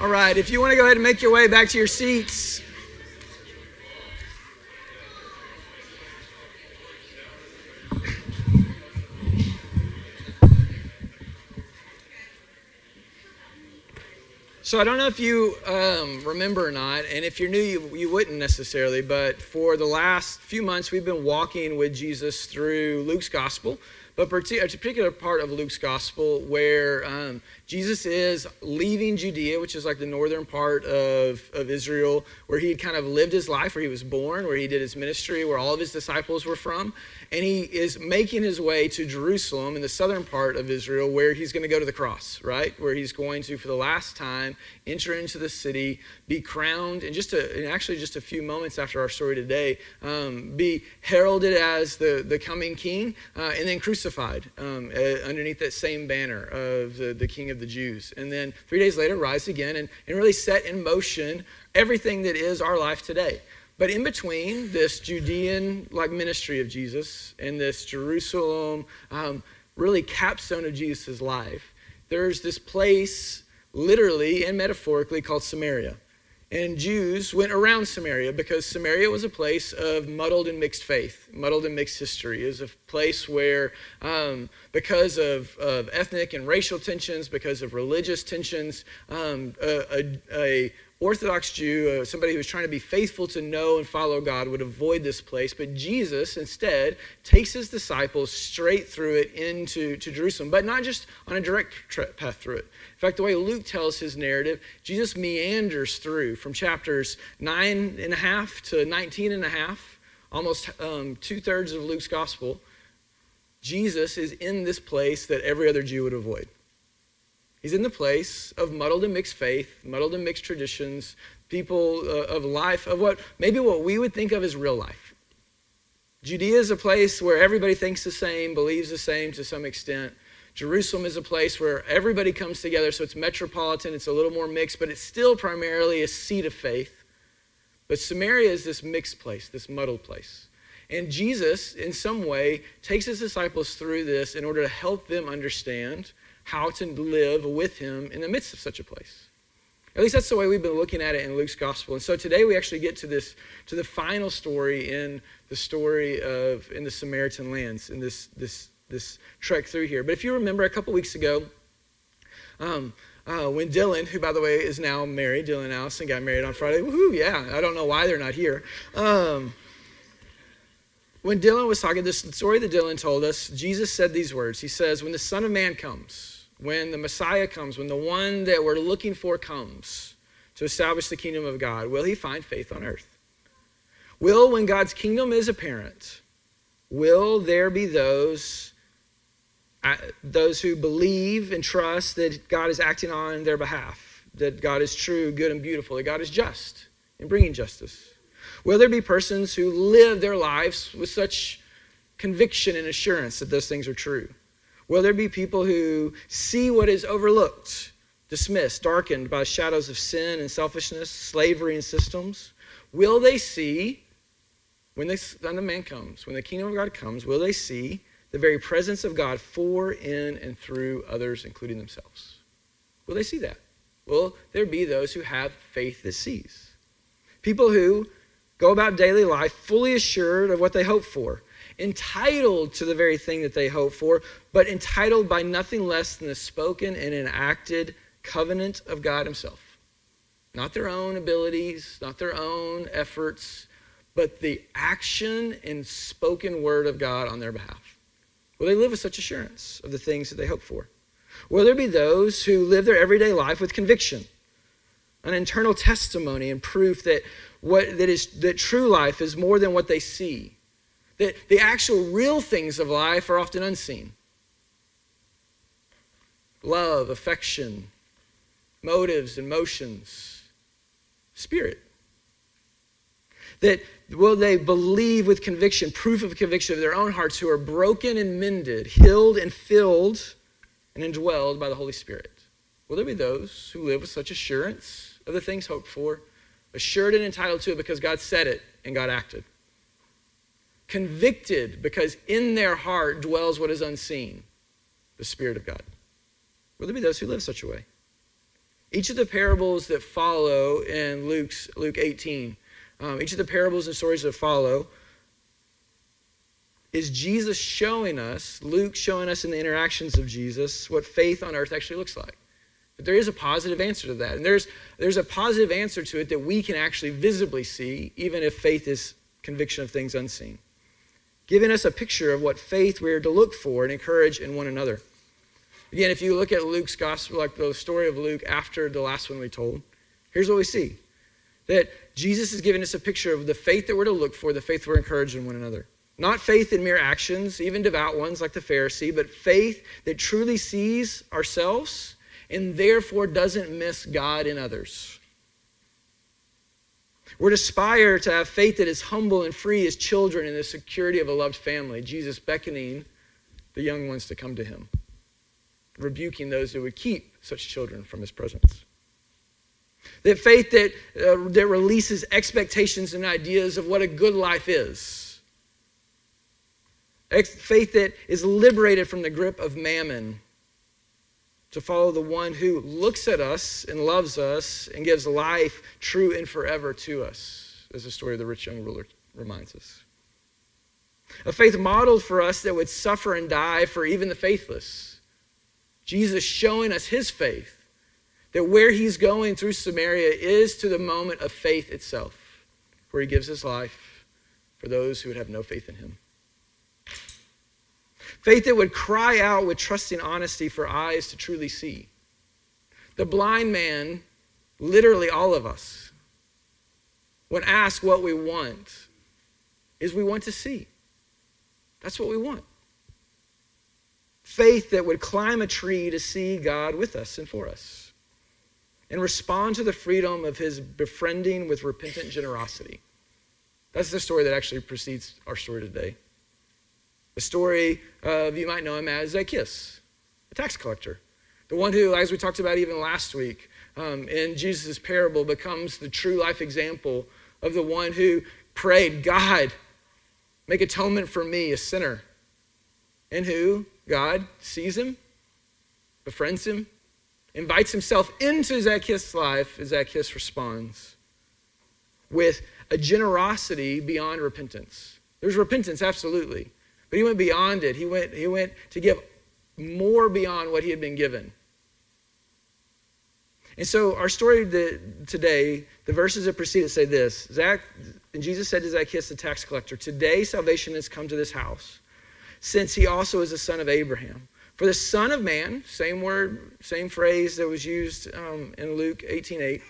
All right, if you want to go ahead and make your way back to your seats. So I don't know if you um, remember or not, and if you're new, you, you wouldn't necessarily, but for the last few months, we've been walking with Jesus through Luke's gospel, but a particular part of Luke's gospel where um, Jesus is leaving Judea, which is like the northern part of, of Israel, where he had kind of lived his life, where he was born, where he did his ministry, where all of his disciples were from. And he is making his way to Jerusalem in the southern part of Israel, where he's going to go to the cross, right? Where he's going to, for the last time, enter into the city, be crowned, and just a, and actually just a few moments after our story today, um, be heralded as the, the coming king, uh, and then crucified um, uh, underneath that same banner of the, the king of the Jews. And then three days later, rise again and, and really set in motion everything that is our life today. But in between this Judean like ministry of Jesus and this Jerusalem um, really capstone of Jesus' life, there's this place literally and metaphorically called Samaria. And Jews went around Samaria because Samaria was a place of muddled and mixed faith, muddled and mixed history. It was a place where, um, because of, of, ethnic and racial tensions, because of religious tensions, um, a, a Orthodox Jew, uh, somebody who was trying to be faithful to know and follow God, would avoid this place. But Jesus instead takes his disciples straight through it into to Jerusalem, but not just on a direct path through it. In fact, the way Luke tells his narrative, Jesus meanders through from chapters 9 and a half to 19 and a half, almost um, two thirds of Luke's gospel. Jesus is in this place that every other Jew would avoid. He's in the place of muddled and mixed faith, muddled and mixed traditions, people uh, of life, of what maybe what we would think of as real life. Judea is a place where everybody thinks the same, believes the same to some extent. Jerusalem is a place where everybody comes together, so it's metropolitan, it's a little more mixed, but it's still primarily a seat of faith. But Samaria is this mixed place, this muddled place. And Jesus, in some way, takes his disciples through this in order to help them understand how to live with him in the midst of such a place. At least that's the way we've been looking at it in Luke's gospel. And so today we actually get to this, to the final story in the story of in the Samaritan lands, in this this this trek through here. But if you remember a couple weeks ago, um, uh, when Dylan, who by the way is now married, Dylan Allison got married on Friday. Woohoo! Yeah, I don't know why they're not here. Um, when Dylan was talking, this story that Dylan told us, Jesus said these words. He says, "When the Son of Man comes." when the Messiah comes, when the one that we're looking for comes to establish the kingdom of God, will he find faith on earth? Will, when God's kingdom is apparent, will there be those, uh, those who believe and trust that God is acting on their behalf, that God is true, good, and beautiful, that God is just in bringing justice? Will there be persons who live their lives with such conviction and assurance that those things are true? Will there be people who see what is overlooked, dismissed, darkened by shadows of sin and selfishness, slavery and systems? Will they see, when the Son of Man comes, when the kingdom of God comes, will they see the very presence of God for, in, and through others, including themselves? Will they see that? Will there be those who have faith that sees? People who go about daily life fully assured of what they hope for, entitled to the very thing that they hope for, but entitled by nothing less than the spoken and enacted covenant of God Himself. Not their own abilities, not their own efforts, but the action and spoken word of God on their behalf. Will they live with such assurance of the things that they hope for? Will there be those who live their everyday life with conviction, an internal testimony and proof that what that is that true life is more than what they see, That the actual real things of life are often unseen love, affection, motives, emotions, spirit. That will they believe with conviction, proof of conviction of their own hearts, who are broken and mended, healed and filled and indwelled by the Holy Spirit? Will there be those who live with such assurance of the things hoped for, assured and entitled to it because God said it and God acted? convicted because in their heart dwells what is unseen the Spirit of God. Will there be those who live such a way? Each of the parables that follow in Luke's, Luke 18, um, each of the parables and stories that follow is Jesus showing us, Luke showing us in the interactions of Jesus, what faith on earth actually looks like. But there is a positive answer to that. And there's, there's a positive answer to it that we can actually visibly see, even if faith is conviction of things unseen. Giving us a picture of what faith we're to look for and encourage in one another. Again, if you look at Luke's gospel, like the story of Luke after the last one we told, here's what we see that Jesus is giving us a picture of the faith that we're to look for, the faith we're encouraged in one another. Not faith in mere actions, even devout ones like the Pharisee, but faith that truly sees ourselves and therefore doesn't miss God in others. We're to aspire to have faith that is humble and free as children in the security of a loved family, Jesus beckoning the young ones to come to him, rebuking those who would keep such children from his presence. That faith that, uh, that releases expectations and ideas of what a good life is Faith that is liberated from the grip of mammon to follow the one who looks at us and loves us and gives life true and forever to us, as the story of the rich young ruler reminds us. A faith modeled for us that would suffer and die for even the faithless. Jesus showing us his faith, that where he's going through Samaria is to the moment of faith itself, where he gives his life for those who would have no faith in him. Faith that would cry out with trusting honesty for eyes to truly see. The blind man, literally all of us, when asked what we want, is we want to see. That's what we want. Faith that would climb a tree to see God with us and for us and respond to the freedom of his befriending with repentant generosity. That's the story that actually precedes our story today. The story of, you might know him as Zacchaeus, a tax collector. The one who, as we talked about even last week, um, in Jesus' parable, becomes the true life example of the one who prayed, God, make atonement for me, a sinner. And who, God sees him, befriends him, invites himself into Zacchaeus' life as Zacchaeus responds with a generosity beyond repentance. There's repentance, absolutely. But he went beyond it. He went, he went to give more beyond what he had been given. And so our story today, the verses that precede it say this. Zach, and Jesus said to Zacchaeus, the tax collector, Today salvation has come to this house, since he also is a son of Abraham. For the Son of Man, same word, same phrase that was used um, in Luke 18:8,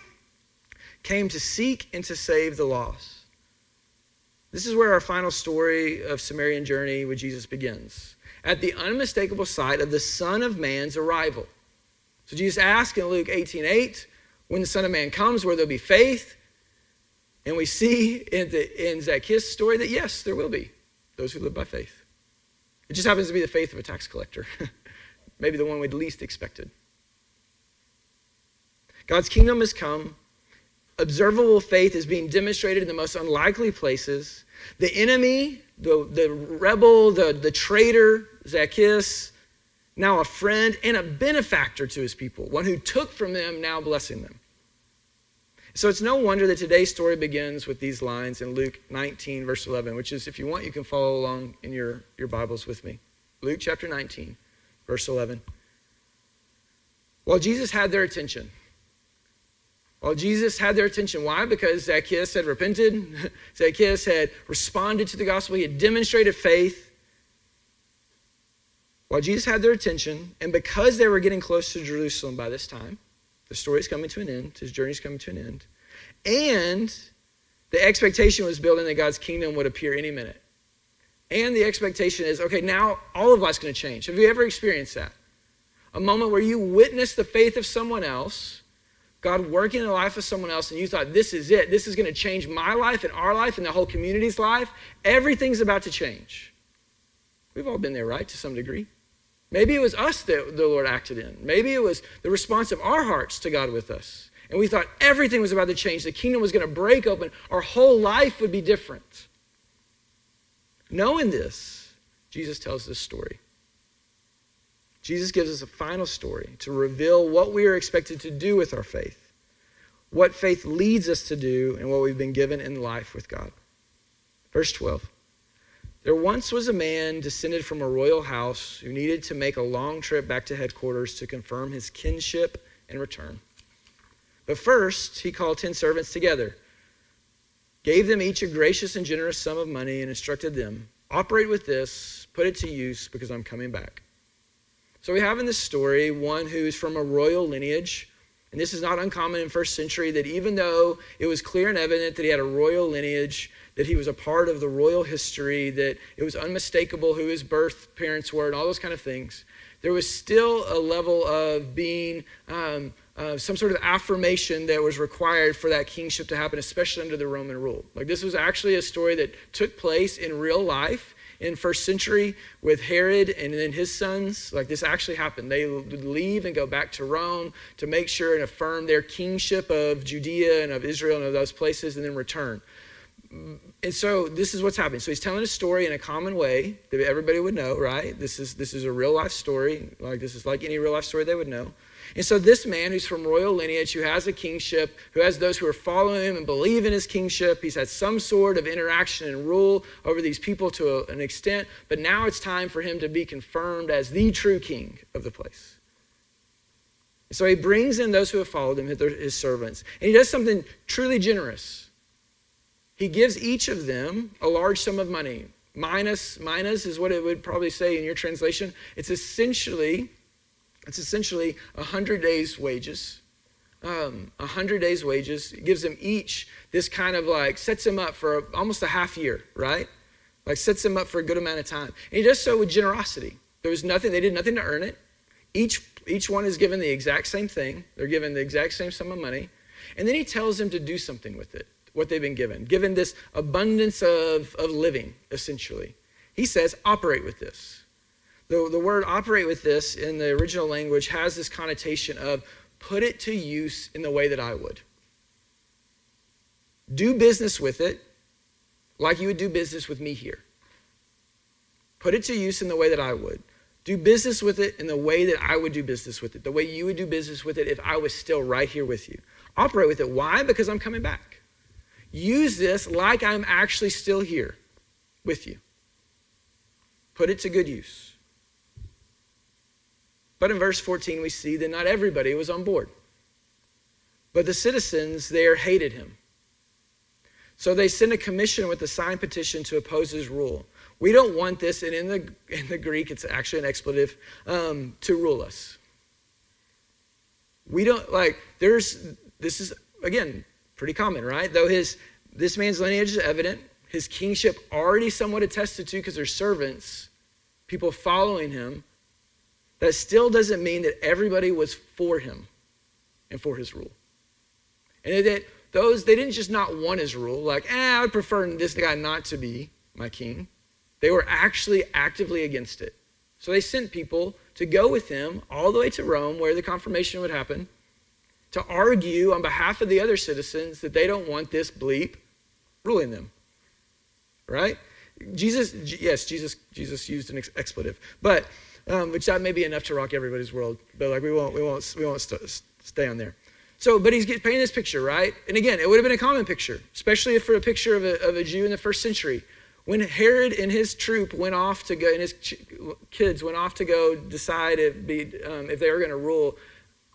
came to seek and to save the lost. This is where our final story of Samaritan journey with Jesus begins. At the unmistakable sight of the Son of Man's arrival. So Jesus asked in Luke 18 8, when the Son of Man comes, where there'll be faith. And we see in, the, in Zacchaeus' story that yes, there will be those who live by faith. It just happens to be the faith of a tax collector, maybe the one we'd least expected. God's kingdom has come observable faith is being demonstrated in the most unlikely places. The enemy, the, the rebel, the, the traitor, Zacchaeus, now a friend and a benefactor to his people, one who took from them, now blessing them. So it's no wonder that today's story begins with these lines in Luke 19, verse 11, which is, if you want, you can follow along in your, your Bibles with me. Luke chapter 19, verse 11. While Jesus had their attention, well, Jesus had their attention. Why? Because Zacchaeus had repented. Zacchaeus had responded to the gospel. He had demonstrated faith. While Jesus had their attention, and because they were getting close to Jerusalem by this time, the story is coming to an end, his journey is coming to an end, and the expectation was building that God's kingdom would appear any minute. And the expectation is okay, now all of life's going to change. Have you ever experienced that? A moment where you witness the faith of someone else God working in the life of someone else, and you thought, this is it. This is going to change my life and our life and the whole community's life. Everything's about to change. We've all been there, right, to some degree. Maybe it was us that the Lord acted in. Maybe it was the response of our hearts to God with us. And we thought everything was about to change. The kingdom was going to break open. Our whole life would be different. Knowing this, Jesus tells this story. Jesus gives us a final story to reveal what we are expected to do with our faith, what faith leads us to do, and what we've been given in life with God. Verse 12. There once was a man descended from a royal house who needed to make a long trip back to headquarters to confirm his kinship and return. But first, he called ten servants together, gave them each a gracious and generous sum of money, and instructed them operate with this, put it to use, because I'm coming back. So we have in this story one who's from a royal lineage. And this is not uncommon in first century that even though it was clear and evident that he had a royal lineage, that he was a part of the royal history, that it was unmistakable who his birth parents were, and all those kind of things, there was still a level of being um, uh, some sort of affirmation that was required for that kingship to happen, especially under the Roman rule. Like this was actually a story that took place in real life in first century with Herod and then his sons. Like this actually happened. They leave and go back to Rome to make sure and affirm their kingship of Judea and of Israel and of those places and then return. And so this is what's happening. So he's telling a story in a common way that everybody would know, right? This is this is a real life story. Like this is like any real life story they would know. And so, this man who's from royal lineage, who has a kingship, who has those who are following him and believe in his kingship, he's had some sort of interaction and rule over these people to an extent, but now it's time for him to be confirmed as the true king of the place. And so, he brings in those who have followed him, his servants, and he does something truly generous. He gives each of them a large sum of money. Minas, minas is what it would probably say in your translation. It's essentially it's essentially 100 days' wages. Um, 100 days' wages. It gives them each this kind of like, sets them up for almost a half year, right? Like, sets them up for a good amount of time. And he does so with generosity. There was nothing, they did nothing to earn it. Each, each one is given the exact same thing, they're given the exact same sum of money. And then he tells them to do something with it, what they've been given, given this abundance of, of living, essentially. He says, operate with this. The, the word operate with this in the original language has this connotation of put it to use in the way that I would. Do business with it like you would do business with me here. Put it to use in the way that I would. Do business with it in the way that I would do business with it, the way you would do business with it if I was still right here with you. Operate with it. Why? Because I'm coming back. Use this like I'm actually still here with you. Put it to good use. But in verse 14, we see that not everybody was on board. But the citizens there hated him. So they sent a commission with a signed petition to oppose his rule. We don't want this, and in the, in the Greek, it's actually an expletive, um, to rule us. We don't, like, there's, this is, again, pretty common, right? Though his, this man's lineage is evident, his kingship already somewhat attested to because there's servants, people following him. That still doesn't mean that everybody was for him and for his rule. And that those, they didn't just not want his rule, like, eh, I would prefer this guy not to be my king. They were actually actively against it. So they sent people to go with him all the way to Rome, where the confirmation would happen, to argue on behalf of the other citizens that they don't want this bleep ruling them. Right? Jesus, yes, Jesus, Jesus used an expletive, but um, which that may be enough to rock everybody's world. But like we won't, we won't, we won't st- stay on there. So, but he's painting this picture, right? And again, it would have been a common picture, especially for a picture of a, of a Jew in the first century. When Herod and his troop went off to go, and his ch- kids went off to go decide if, be, um, if they were going to rule,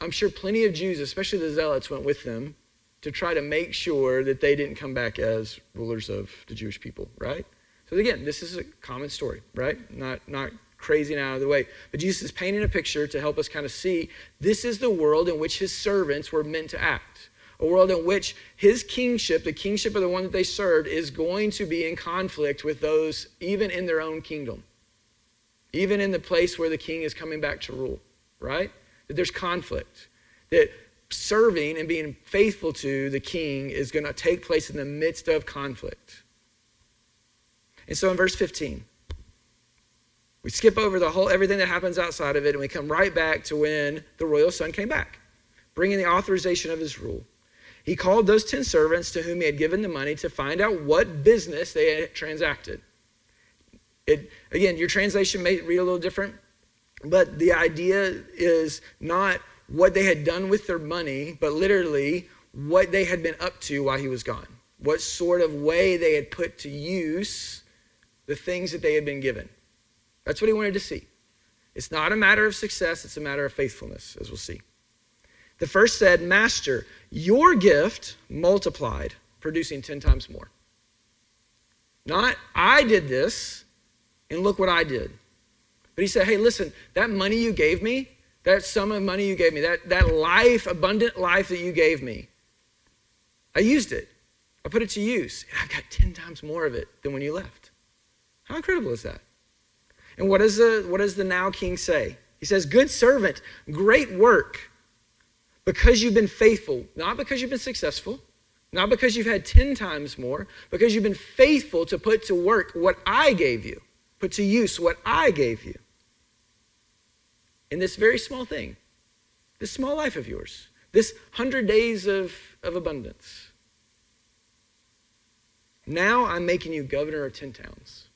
I'm sure plenty of Jews, especially the zealots, went with them to try to make sure that they didn't come back as rulers of the Jewish people, right? So again, this is a common story, right? Not, not crazy and out of the way. But Jesus is painting a picture to help us kind of see this is the world in which his servants were meant to act. A world in which his kingship, the kingship of the one that they served, is going to be in conflict with those even in their own kingdom. Even in the place where the king is coming back to rule, right? That there's conflict. That serving and being faithful to the king is going to take place in the midst of conflict. And so in verse 15, we skip over the whole everything that happens outside of it and we come right back to when the royal son came back, bringing the authorization of his rule. He called those 10 servants to whom he had given the money to find out what business they had transacted. It, again, your translation may read a little different. But the idea is not what they had done with their money, but literally what they had been up to while he was gone. What sort of way they had put to use the things that they had been given. That's what he wanted to see. It's not a matter of success, it's a matter of faithfulness, as we'll see. The first said, Master, your gift multiplied, producing 10 times more. Not, I did this, and look what I did. But he said, Hey, listen, that money you gave me, that sum of money you gave me, that, that life, abundant life that you gave me, I used it. I put it to use. And I've got 10 times more of it than when you left. How incredible is that? And what does the, what does the now king say? He says, Good servant, great work, because you've been faithful, not because you've been successful, not because you've had 10 times more, because you've been faithful to put to work what I gave you, put to use what I gave you. In this very small thing, this small life of yours, this 100 days of, of abundance. Now I'm making you governor of 10 towns.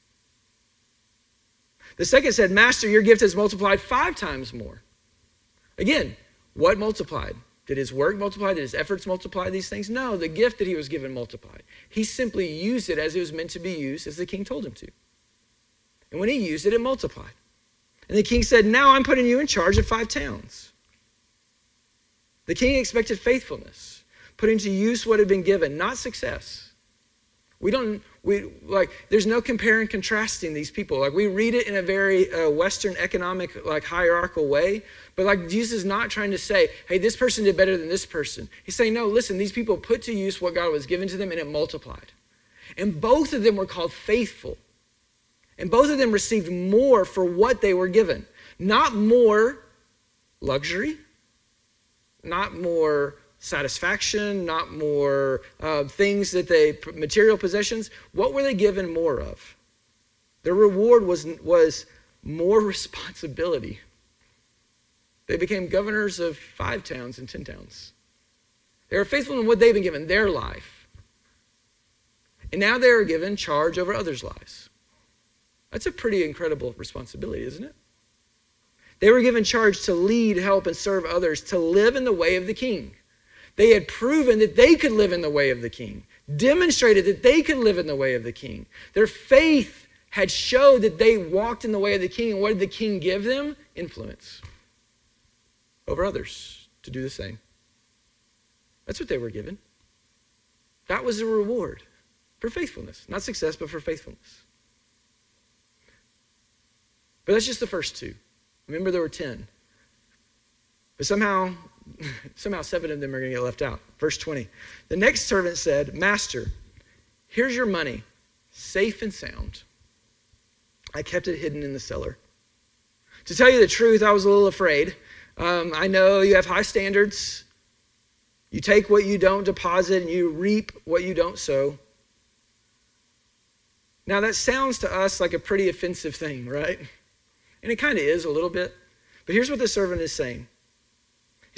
The second said, Master, your gift has multiplied five times more. Again, what multiplied? Did his work multiply? Did his efforts multiply these things? No, the gift that he was given multiplied. He simply used it as it was meant to be used, as the king told him to. And when he used it, it multiplied. And the king said, Now I'm putting you in charge of five towns. The king expected faithfulness, putting to use what had been given, not success. We don't, we like there's no comparing contrasting these people. Like we read it in a very uh, western economic like hierarchical way but like jesus is not trying to say hey this person did better than this person. He's saying no listen these people put to use what god was given to them and it multiplied. And both of them were called faithful. And both of them received more for what they were given. Not more luxury not more satisfaction, not more uh, things that they, material possessions. What were they given more of? Their reward was, was more responsibility. They became governors of five towns and ten towns. They were faithful in what they've been given, their life. And now they are given charge over others' lives. That's a pretty incredible responsibility, isn't it? They were given charge to lead, help, and serve others, to live in the way of the king. They had proven that they could live in the way of the king, demonstrated that they could live in the way of the king. Their faith had showed that they walked in the way of the king. And what did the king give them? Influence over others to do the same. That's what they were given. That was the reward for faithfulness. Not success, but for faithfulness. But that's just the first two. Remember, there were 10. But somehow somehow seven of them are going to get left out. Verse 20. The next servant said, Master, here's your money, safe and sound. I kept it hidden in the cellar. To tell you the truth, I was a little afraid. Um, I know you have high standards. You take what you don't deposit and you reap what you don't sow. Now, that sounds to us like a pretty offensive thing, right? And it kind of is a little bit. But here's what the servant is saying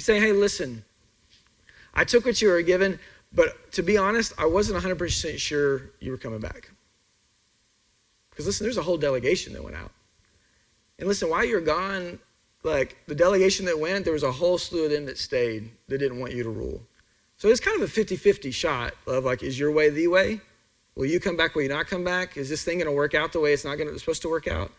Saying, hey, listen, I took what you were given, but to be honest, I wasn't 100% sure you were coming back. Because listen, there's a whole delegation that went out. And listen, while you're gone, like the delegation that went, there was a whole slew of them that stayed that didn't want you to rule. So it's kind of a 50 50 shot of like, is your way the way? Will you come back? Will you not come back? Is this thing going to work out the way it's not going to, supposed to work out?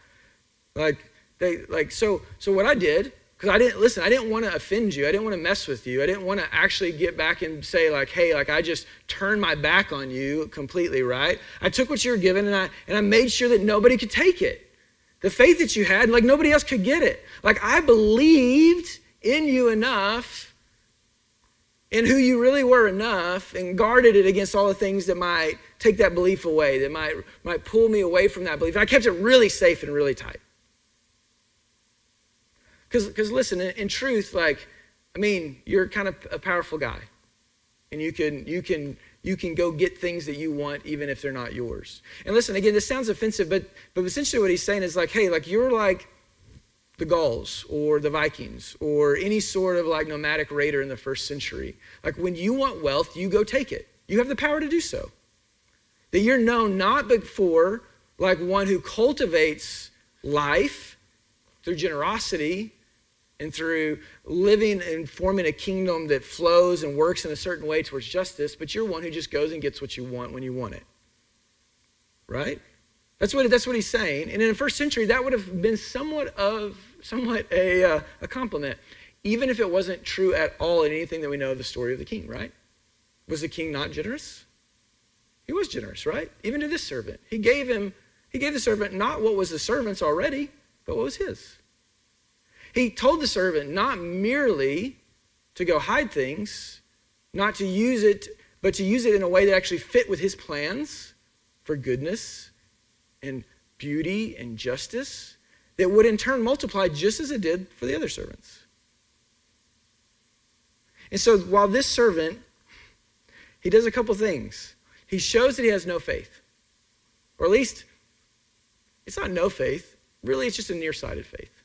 Like, they, like, so, so what I did because I didn't, listen, I didn't want to offend you. I didn't want to mess with you. I didn't want to actually get back and say, like, hey, like I just turned my back on you completely, right? I took what you were given and I, and I made sure that nobody could take it. The faith that you had, like nobody else could get it. Like I believed in you enough, in who you really were enough, and guarded it against all the things that might take that belief away, that might, might pull me away from that belief. And I kept it really safe and really tight. Because listen, in, in truth, like, I mean, you're kind of a powerful guy. And you can, you can, you can go get things that you want even if they're not yours. And listen, again, this sounds offensive, but but essentially what he's saying is like, hey, like you're like the Gauls or the Vikings or any sort of like nomadic raider in the first century. Like when you want wealth, you go take it. You have the power to do so. That you're known not but for like one who cultivates life through generosity and through living and forming a kingdom that flows and works in a certain way towards justice, but you're one who just goes and gets what you want when you want it. Right? That's what, that's what he's saying. And in the first century, that would have been somewhat of somewhat a, uh, a compliment, even if it wasn't true at all in anything that we know of the story of the king, right? Was the king not generous? He was generous, right? Even to this servant. He gave him, he gave the servant not what was the servant's already, but what was his. He told the servant not merely to go hide things, not to use it, but to use it in a way that actually fit with his plans for goodness and beauty and justice that would in turn multiply just as it did for the other servants. And so while this servant, he does a couple things. He shows that he has no faith. Or at least, it's not no faith. Really, it's just a nearsighted faith.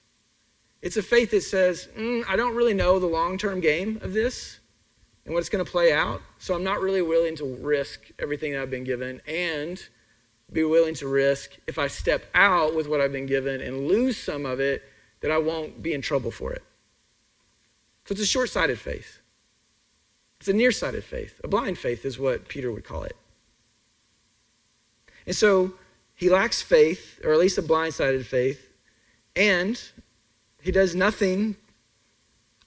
It's a faith that says, mm, I don't really know the long term game of this and what it's going to play out, so I'm not really willing to risk everything that I've been given and be willing to risk if I step out with what I've been given and lose some of it, that I won't be in trouble for it. So it's a short sighted faith. It's a nearsighted faith. A blind faith is what Peter would call it. And so he lacks faith, or at least a blind-sided faith, and he does nothing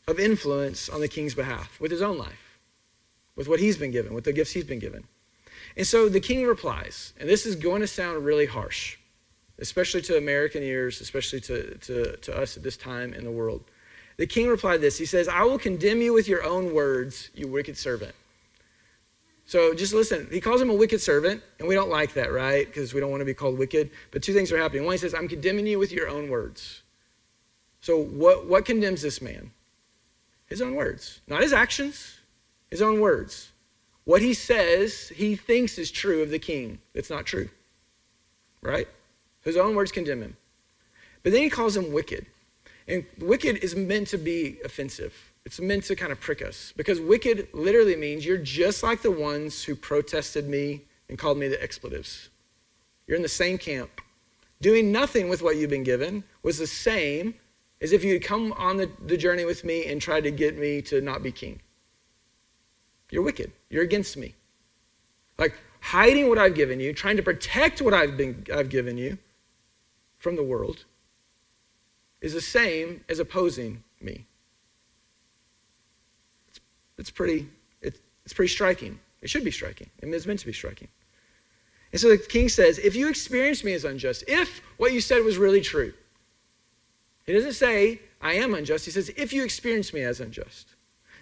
of influence on the king's behalf with his own life, with what he's been given, with the gifts he's been given. And so the king replies, and this is going to sound really harsh, especially to American ears, especially to, to, to us at this time in the world. The king replied this He says, I will condemn you with your own words, you wicked servant. So just listen. He calls him a wicked servant, and we don't like that, right? Because we don't want to be called wicked. But two things are happening. One, he says, I'm condemning you with your own words. So what, what condemns this man? His own words, not his actions, his own words. What he says, he thinks is true of the king. It's not true, right? His own words condemn him. But then he calls him wicked. And wicked is meant to be offensive. It's meant to kind of prick us because wicked literally means you're just like the ones who protested me and called me the expletives. You're in the same camp. Doing nothing with what you've been given was the same as if you'd come on the, the journey with me and tried to get me to not be king. You're wicked. You're against me. Like hiding what I've given you, trying to protect what I've, been, I've given you from the world is the same as opposing me. It's, it's pretty, it's, it's pretty striking. It should be striking. it's meant to be striking. And so the king says, if you experience me as unjust, if what you said was really true, he doesn't say, I am unjust. He says, if you experience me as unjust,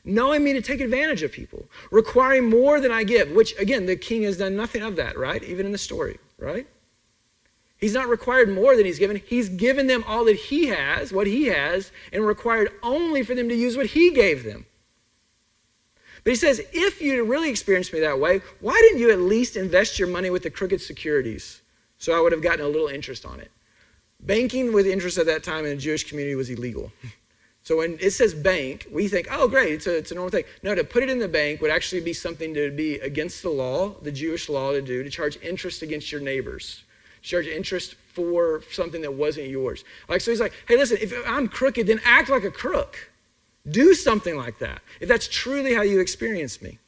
knowing me to take advantage of people, requiring more than I give, which again, the king has done nothing of that, right? Even in the story, right? He's not required more than he's given. He's given them all that he has, what he has, and required only for them to use what he gave them. But he says, if you really experienced me that way, why didn't you at least invest your money with the crooked securities so I would have gotten a little interest on it? Banking with interest at that time in the Jewish community was illegal. So when it says bank, we think, oh, great, it's a, it's a normal thing. No, to put it in the bank would actually be something to be against the law, the Jewish law to do, to charge interest against your neighbors charge interest for something that wasn't yours. Like, so he's like, hey, listen, if I'm crooked, then act like a crook. Do something like that. If that's truly how you experience me.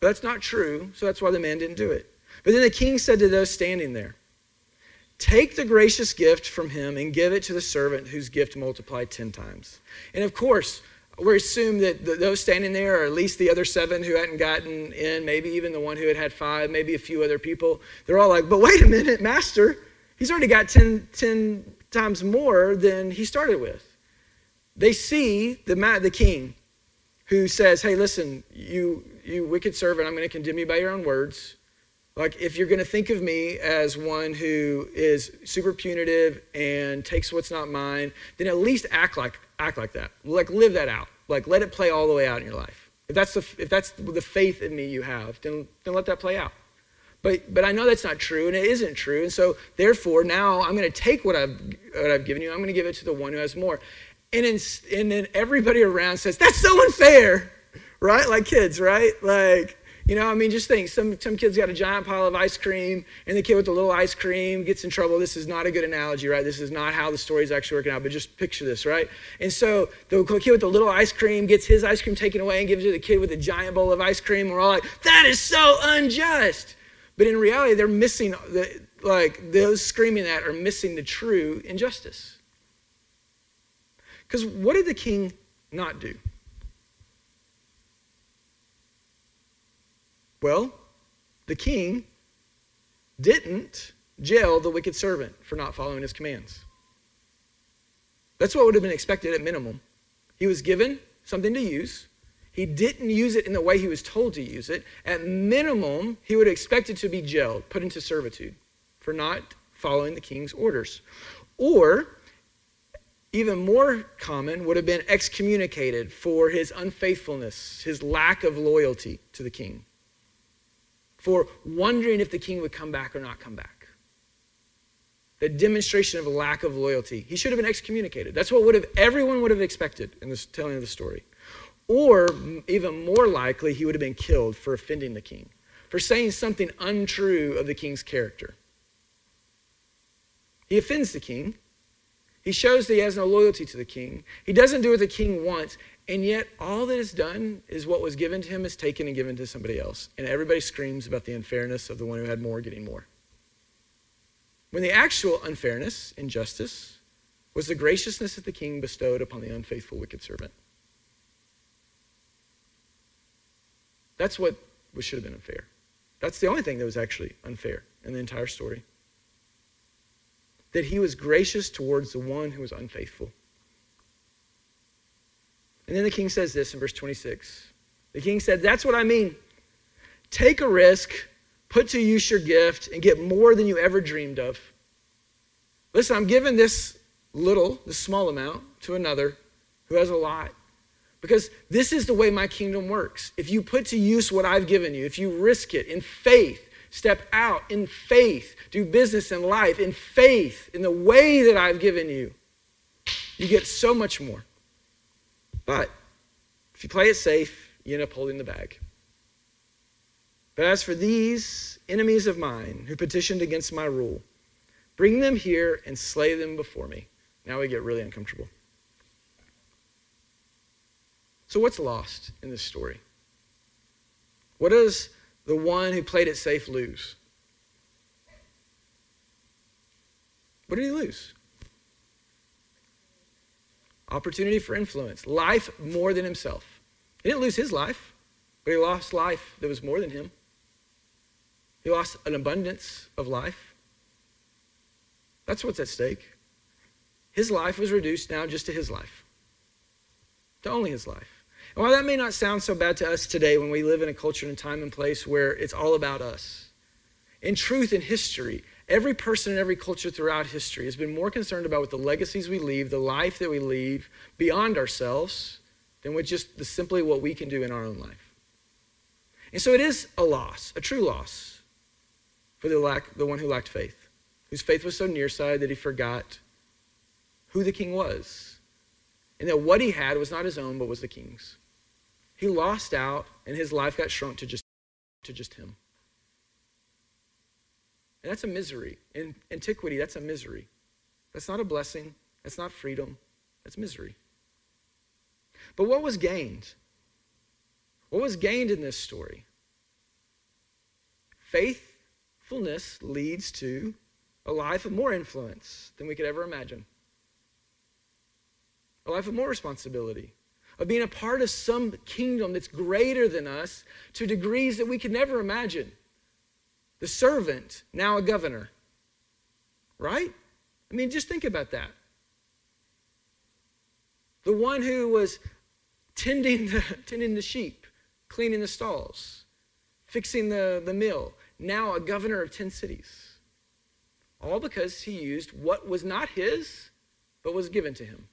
But that's not true, so that's why the man didn't do it. But then the king said to those standing there, Take the gracious gift from him and give it to the servant whose gift multiplied 10 times. And of course, we assume that those standing there, or at least the other seven who hadn't gotten in, maybe even the one who had had five, maybe a few other people, they're all like, but wait a minute, Master, he's already got 10, 10 times more than he started with. They see the, the king who says, hey, listen, you, you wicked servant, I'm going to condemn you by your own words. Like, if you're going to think of me as one who is super punitive and takes what's not mine, then at least act like act like that. Like live that out. Like let it play all the way out in your life. If that's the, if that's the faith in me you have, then, then let that play out. But, but I know that's not true, and it isn't true. And so, therefore, now I'm going to take what I've, what I've given you, I'm going to give it to the one who has more. And, in, and then everybody around says, That's so unfair, right? Like kids, right? Like, You know, I mean, just think some, some kids got a giant pile of ice cream, and the kid with the little ice cream gets in trouble. This is not a good analogy, right? This is not how the story is actually working out, but just picture this, right? And so the kid with the little ice cream gets his ice cream taken away and gives it to the kid with a giant bowl of ice cream. We're all like, that is so unjust. But in reality, they're missing, the, like, those screaming that are missing the true injustice. Because what did the king not do? Well, the king didn't jail the wicked servant for not following his commands. That's what would have been expected at minimum. He was given something to use. He didn't use it in the way he was told to use it. At minimum, he would have expected to be jailed, put into servitude for not following the king's orders. Or, even more common, would have been excommunicated for his unfaithfulness, his lack of loyalty to the king for wondering if the king would come back or not come back. The demonstration of a lack of loyalty. He should have been excommunicated. That's what would have everyone would have expected in this telling of the story. Or even more likely, he would have been killed for offending the king, for saying something untrue of the king's character. He offends the king. He shows that he has no loyalty to the king. He doesn't do what the king wants, and yet, all that is done is what was given to him is taken and given to somebody else. And everybody screams about the unfairness of the one who had more getting more. When the actual unfairness, injustice, was the graciousness that the king bestowed upon the unfaithful wicked servant. That's what should have been unfair. That's the only thing that was actually unfair in the entire story. That he was gracious towards the one who was unfaithful. And then the king says this in verse 26. The king said, That's what I mean. Take a risk, put to use your gift, and get more than you ever dreamed of. Listen, I'm giving this little, this small amount, to another who has a lot. Because this is the way my kingdom works. If you put to use what I've given you, if you risk it in faith, step out in faith, do business in life in faith, in the way that I've given you, you get so much more. But if you play it safe, you end up holding the bag. But as for these enemies of mine who petitioned against my rule, bring them here and slay them before me. Now we get really uncomfortable. So, what's lost in this story? What does the one who played it safe lose? What did he lose? Opportunity for influence, life more than himself. He didn't lose his life, but he lost life that was more than him. He lost an abundance of life. That's what's at stake. His life was reduced now just to his life, to only his life. And while that may not sound so bad to us today when we live in a culture and a time and place where it's all about us, in truth, in history, Every person in every culture throughout history has been more concerned about what the legacies we leave, the life that we leave beyond ourselves, than with just the, simply what we can do in our own life. And so it is a loss, a true loss, for the, lack, the one who lacked faith, whose faith was so nearsighted that he forgot who the king was, and that what he had was not his own, but was the king's. He lost out, and his life got shrunk to just, to just him. And that's a misery. In antiquity, that's a misery. That's not a blessing. That's not freedom. That's misery. But what was gained? What was gained in this story? Faithfulness leads to a life of more influence than we could ever imagine, a life of more responsibility, of being a part of some kingdom that's greater than us to degrees that we could never imagine. The servant, now a governor. Right? I mean, just think about that. The one who was tending the, tending the sheep, cleaning the stalls, fixing the, the mill, now a governor of 10 cities. All because he used what was not his, but was given to him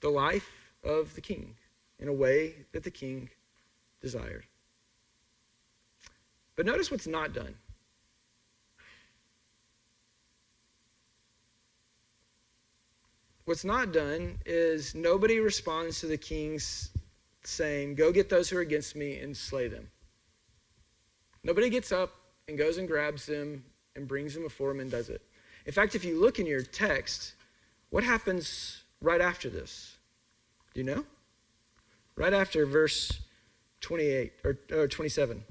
the life of the king in a way that the king desired. But notice what's not done. What's not done is nobody responds to the king's saying, Go get those who are against me and slay them. Nobody gets up and goes and grabs them and brings them before him and does it. In fact, if you look in your text, what happens right after this? Do you know? Right after verse 28 or, or 27.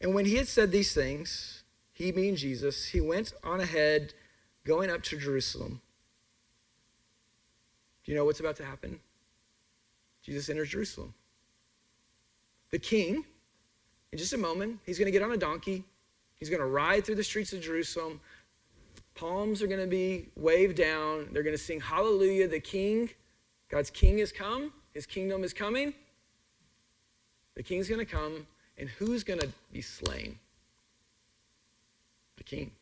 And when he had said these things, he being Jesus, he went on ahead, going up to Jerusalem. Do you know what's about to happen? Jesus enters Jerusalem. The king, in just a moment, he's going to get on a donkey. He's going to ride through the streets of Jerusalem. Palms are going to be waved down. They're going to sing, Hallelujah, the king, God's king has come. His kingdom is coming. The king's going to come, and who's going to be slain? The king.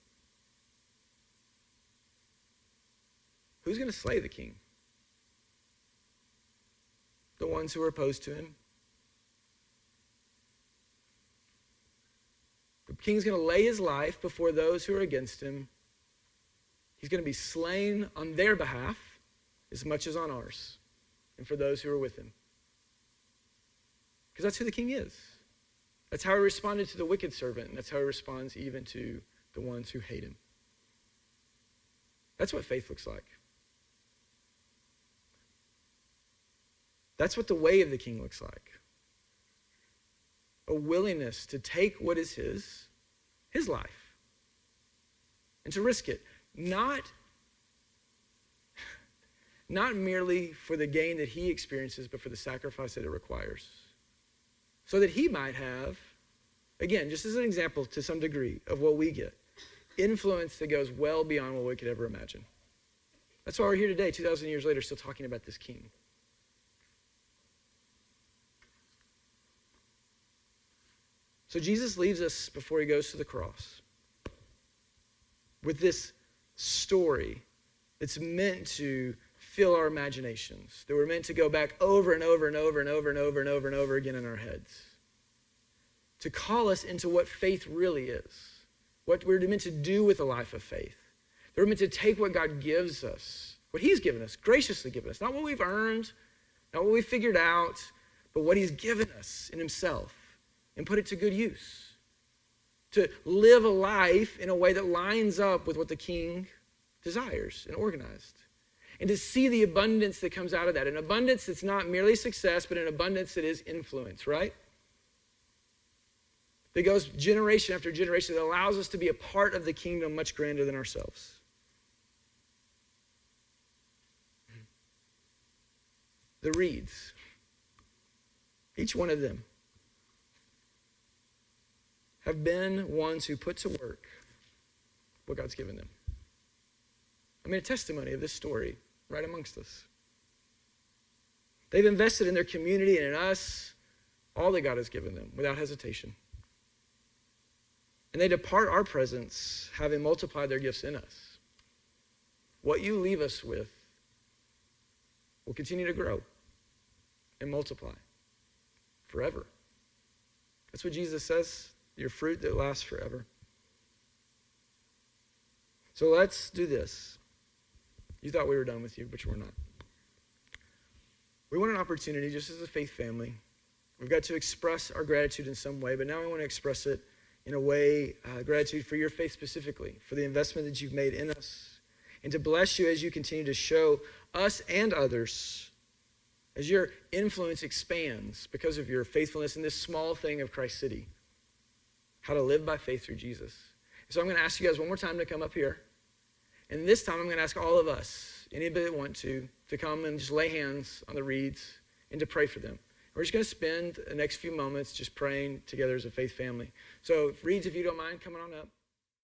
Who's going to slay the king? The ones who are opposed to him. The king's going to lay his life before those who are against him. He's going to be slain on their behalf as much as on ours and for those who are with him. Because that's who the king is. That's how he responded to the wicked servant, and that's how he responds even to the ones who hate him. That's what faith looks like. That's what the way of the king looks like. A willingness to take what is his, his life, and to risk it. Not, not merely for the gain that he experiences, but for the sacrifice that it requires so that he might have, again, just as an example to some degree of what we get, influence that goes well beyond what we could ever imagine. That's why we're here today, 2,000 years later, still talking about this king. So Jesus leaves us before he goes to the cross with this story that's meant to fill our imaginations, that we're meant to go back over and over and over and over and over and over and over again in our heads. To call us into what faith really is, what we're meant to do with a life of faith. That we're meant to take what God gives us, what He's given us, graciously given us, not what we've earned, not what we figured out, but what He's given us in Himself, and put it to good use. To live a life in a way that lines up with what the King desires and organized and to see the abundance that comes out of that. An abundance that's not merely success, but an abundance that is influence, right? That goes generation after generation, that allows us to be a part of the kingdom much grander than ourselves. The reeds, each one of them, have been ones who put to work what God's given them. I mean, a testimony of this story right amongst us. They've invested in their community and in us all that God has given them without hesitation. And they depart our presence having multiplied their gifts in us. What you leave us with will continue to grow and multiply forever. That's what Jesus says your fruit that lasts forever. So let's do this. You thought we were done with you, but we're not. We want an opportunity, just as a faith family. We've got to express our gratitude in some way, but now we want to express it in a way, uh, gratitude for your faith specifically, for the investment that you've made in us, and to bless you as you continue to show us and others, as your influence expands because of your faithfulness in this small thing of Christ City, how to live by faith through Jesus. So I'm going to ask you guys one more time to come up here. And this time I'm going to ask all of us, anybody that want to, to come and just lay hands on the reeds and to pray for them. We're just going to spend the next few moments just praying together as a faith family. So, Reeds, if you don't mind coming on up.